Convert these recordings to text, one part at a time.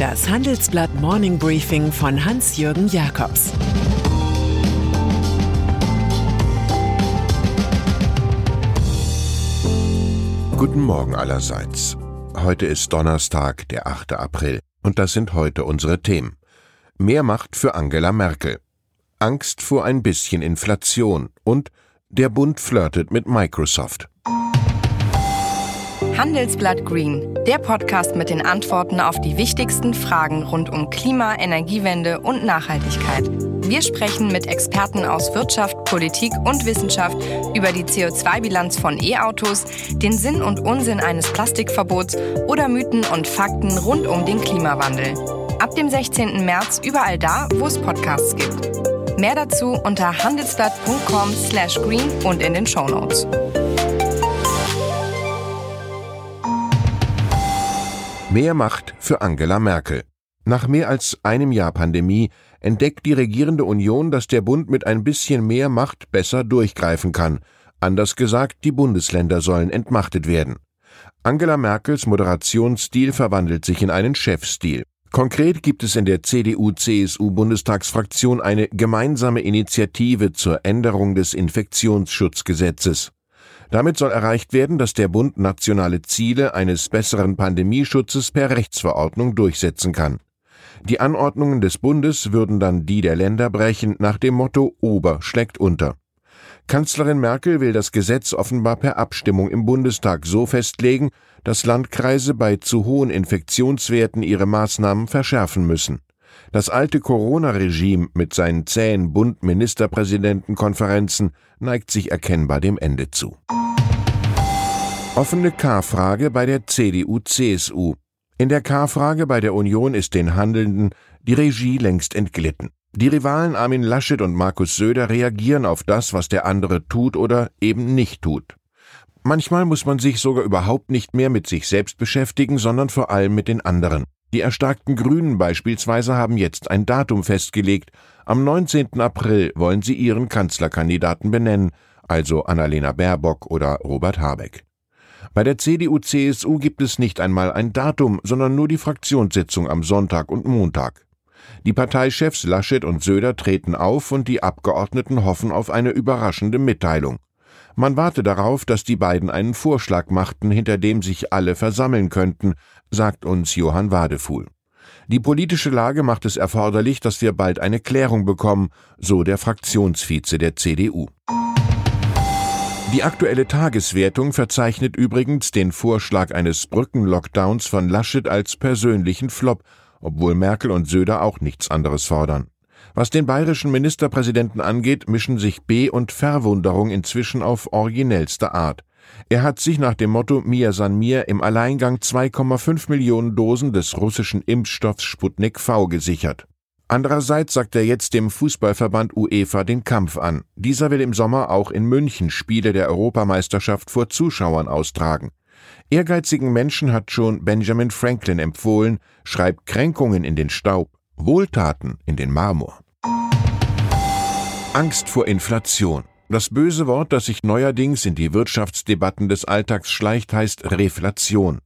Das Handelsblatt Morning Briefing von Hans-Jürgen Jakobs Guten Morgen allerseits. Heute ist Donnerstag, der 8. April, und das sind heute unsere Themen. Mehr Macht für Angela Merkel. Angst vor ein bisschen Inflation und der Bund flirtet mit Microsoft. Handelsblatt Green, der Podcast mit den Antworten auf die wichtigsten Fragen rund um Klima, Energiewende und Nachhaltigkeit. Wir sprechen mit Experten aus Wirtschaft, Politik und Wissenschaft über die CO2-Bilanz von E-Autos, den Sinn und Unsinn eines Plastikverbots oder Mythen und Fakten rund um den Klimawandel. Ab dem 16. März überall da, wo es Podcasts gibt. Mehr dazu unter handelsblatt.com/green und in den Shownotes. Mehr Macht für Angela Merkel. Nach mehr als einem Jahr Pandemie entdeckt die regierende Union, dass der Bund mit ein bisschen mehr Macht besser durchgreifen kann. Anders gesagt, die Bundesländer sollen entmachtet werden. Angela Merkels Moderationsstil verwandelt sich in einen Chefstil. Konkret gibt es in der CDU-CSU-Bundestagsfraktion eine gemeinsame Initiative zur Änderung des Infektionsschutzgesetzes. Damit soll erreicht werden, dass der Bund nationale Ziele eines besseren Pandemieschutzes per Rechtsverordnung durchsetzen kann. Die Anordnungen des Bundes würden dann die der Länder brechen nach dem Motto Ober schlägt unter. Kanzlerin Merkel will das Gesetz offenbar per Abstimmung im Bundestag so festlegen, dass Landkreise bei zu hohen Infektionswerten ihre Maßnahmen verschärfen müssen. Das alte Corona-Regime mit seinen zähen Bund-Ministerpräsidentenkonferenzen neigt sich erkennbar dem Ende zu. Offene K-Frage bei der CDU-CSU. In der K-Frage bei der Union ist den Handelnden die Regie längst entglitten. Die Rivalen Armin Laschet und Markus Söder reagieren auf das, was der andere tut oder eben nicht tut. Manchmal muss man sich sogar überhaupt nicht mehr mit sich selbst beschäftigen, sondern vor allem mit den anderen. Die erstarkten Grünen beispielsweise haben jetzt ein Datum festgelegt. Am 19. April wollen sie ihren Kanzlerkandidaten benennen, also Annalena Baerbock oder Robert Habeck. Bei der CDU-CSU gibt es nicht einmal ein Datum, sondern nur die Fraktionssitzung am Sonntag und Montag. Die Parteichefs Laschet und Söder treten auf und die Abgeordneten hoffen auf eine überraschende Mitteilung. Man warte darauf, dass die beiden einen Vorschlag machten, hinter dem sich alle versammeln könnten, sagt uns Johann Wadefuhl. Die politische Lage macht es erforderlich, dass wir bald eine Klärung bekommen, so der Fraktionsvize der CDU. Die aktuelle Tageswertung verzeichnet übrigens den Vorschlag eines Brückenlockdowns von Laschet als persönlichen Flop, obwohl Merkel und Söder auch nichts anderes fordern. Was den bayerischen Ministerpräsidenten angeht, mischen sich B und Verwunderung inzwischen auf originellste Art. Er hat sich nach dem Motto Mir san mir im Alleingang 2,5 Millionen Dosen des russischen Impfstoffs Sputnik V gesichert. Andererseits sagt er jetzt dem Fußballverband UEFA den Kampf an. Dieser will im Sommer auch in München Spiele der Europameisterschaft vor Zuschauern austragen. Ehrgeizigen Menschen hat schon Benjamin Franklin empfohlen, schreibt Kränkungen in den Staub, Wohltaten in den Marmor. Angst vor Inflation. Das böse Wort, das sich neuerdings in die Wirtschaftsdebatten des Alltags schleicht, heißt Reflation.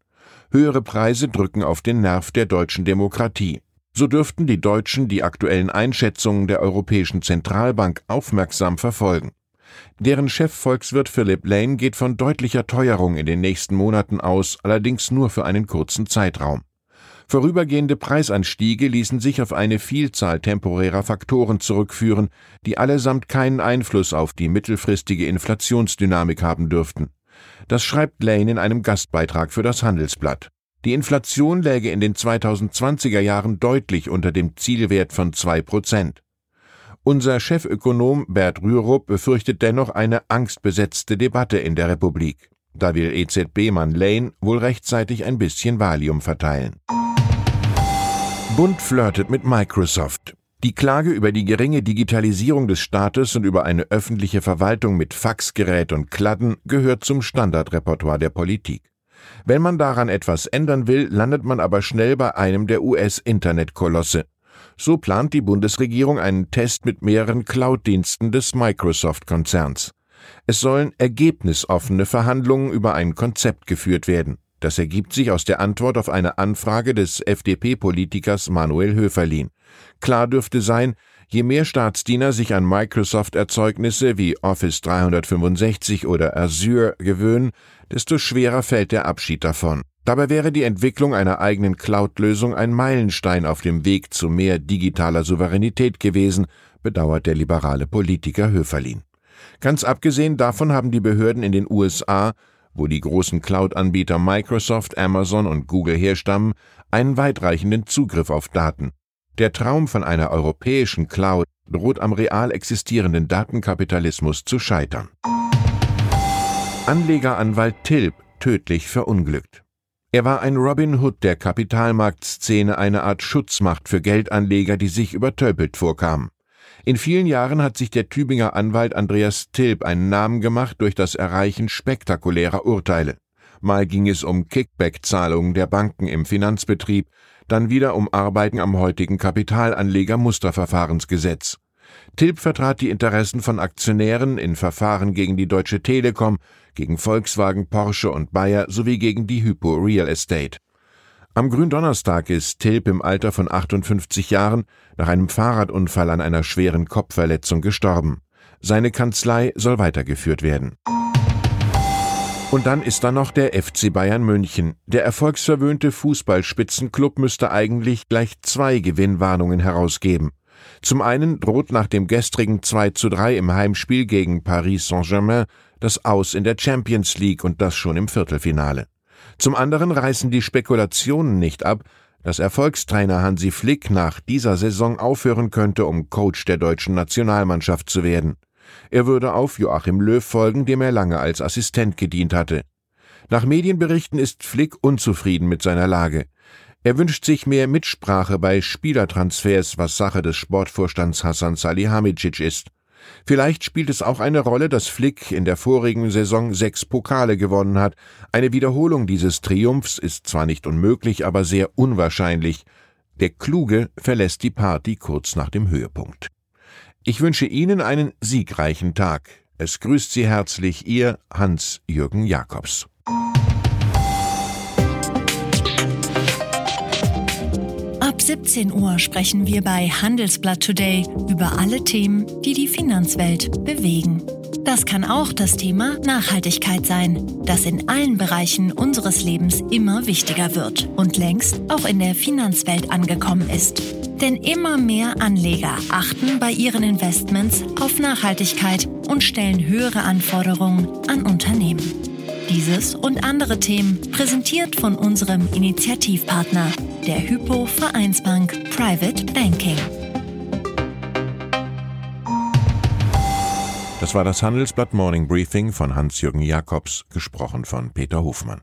Höhere Preise drücken auf den Nerv der deutschen Demokratie. So dürften die Deutschen die aktuellen Einschätzungen der Europäischen Zentralbank aufmerksam verfolgen. Deren Chefvolkswirt Philip Lane geht von deutlicher Teuerung in den nächsten Monaten aus, allerdings nur für einen kurzen Zeitraum. Vorübergehende Preisanstiege ließen sich auf eine Vielzahl temporärer Faktoren zurückführen, die allesamt keinen Einfluss auf die mittelfristige Inflationsdynamik haben dürften. Das schreibt Lane in einem Gastbeitrag für das Handelsblatt. Die Inflation läge in den 2020er Jahren deutlich unter dem Zielwert von zwei Prozent. Unser Chefökonom Bert Rürup befürchtet dennoch eine angstbesetzte Debatte in der Republik. Da will EZB-Mann Lane wohl rechtzeitig ein bisschen Valium verteilen. Bund flirtet mit Microsoft. Die Klage über die geringe Digitalisierung des Staates und über eine öffentliche Verwaltung mit Faxgerät und Kladden gehört zum Standardrepertoire der Politik. Wenn man daran etwas ändern will, landet man aber schnell bei einem der US-Internetkolosse. So plant die Bundesregierung einen Test mit mehreren Cloud-Diensten des Microsoft-Konzerns. Es sollen ergebnisoffene Verhandlungen über ein Konzept geführt werden. Das ergibt sich aus der Antwort auf eine Anfrage des FDP-Politikers Manuel Höferlin. Klar dürfte sein, je mehr Staatsdiener sich an Microsoft-Erzeugnisse wie Office 365 oder Azure gewöhnen, desto schwerer fällt der Abschied davon. Dabei wäre die Entwicklung einer eigenen Cloud-Lösung ein Meilenstein auf dem Weg zu mehr digitaler Souveränität gewesen, bedauert der liberale Politiker Höferlin. Ganz abgesehen davon haben die Behörden in den USA, wo die großen Cloud-Anbieter Microsoft, Amazon und Google herstammen, einen weitreichenden Zugriff auf Daten. Der Traum von einer europäischen Cloud droht am real existierenden Datenkapitalismus zu scheitern. Anlegeranwalt Tilp tödlich verunglückt. Er war ein Robin Hood der Kapitalmarktszene, eine Art Schutzmacht für Geldanleger, die sich übertölpelt vorkamen. In vielen Jahren hat sich der Tübinger Anwalt Andreas Tilp einen Namen gemacht durch das Erreichen spektakulärer Urteile. Mal ging es um Kickback-Zahlungen der Banken im Finanzbetrieb, dann wieder um Arbeiten am heutigen Kapitalanleger-Musterverfahrensgesetz. Tilp vertrat die Interessen von Aktionären in Verfahren gegen die Deutsche Telekom, gegen Volkswagen, Porsche und Bayer sowie gegen die Hypo Real Estate. Am Gründonnerstag ist Tilp im Alter von 58 Jahren nach einem Fahrradunfall an einer schweren Kopfverletzung gestorben. Seine Kanzlei soll weitergeführt werden. Und dann ist da noch der FC Bayern München. Der erfolgsverwöhnte Fußballspitzenclub müsste eigentlich gleich zwei Gewinnwarnungen herausgeben. Zum einen droht nach dem gestrigen 2 zu 3 im Heimspiel gegen Paris Saint-Germain das Aus in der Champions League und das schon im Viertelfinale. Zum anderen reißen die Spekulationen nicht ab, dass Erfolgstrainer Hansi Flick nach dieser Saison aufhören könnte, um Coach der deutschen Nationalmannschaft zu werden. Er würde auf Joachim Löw folgen, dem er lange als Assistent gedient hatte. Nach Medienberichten ist Flick unzufrieden mit seiner Lage. Er wünscht sich mehr Mitsprache bei Spielertransfers, was Sache des Sportvorstands Hassan Salihamidzic ist. Vielleicht spielt es auch eine Rolle, dass Flick in der vorigen Saison sechs Pokale gewonnen hat. Eine Wiederholung dieses Triumphs ist zwar nicht unmöglich, aber sehr unwahrscheinlich. Der Kluge verlässt die Party kurz nach dem Höhepunkt. Ich wünsche Ihnen einen siegreichen Tag. Es grüßt Sie herzlich Ihr Hans-Jürgen Jakobs. 17 Uhr sprechen wir bei Handelsblatt Today über alle Themen, die die Finanzwelt bewegen. Das kann auch das Thema Nachhaltigkeit sein, das in allen Bereichen unseres Lebens immer wichtiger wird und längst auch in der Finanzwelt angekommen ist. Denn immer mehr Anleger achten bei ihren Investments auf Nachhaltigkeit und stellen höhere Anforderungen an Unternehmen. Dieses und andere Themen präsentiert von unserem Initiativpartner, der Hypo Vereinsbank Private Banking. Das war das Handelsblatt Morning Briefing von Hans-Jürgen Jakobs, gesprochen von Peter Hofmann.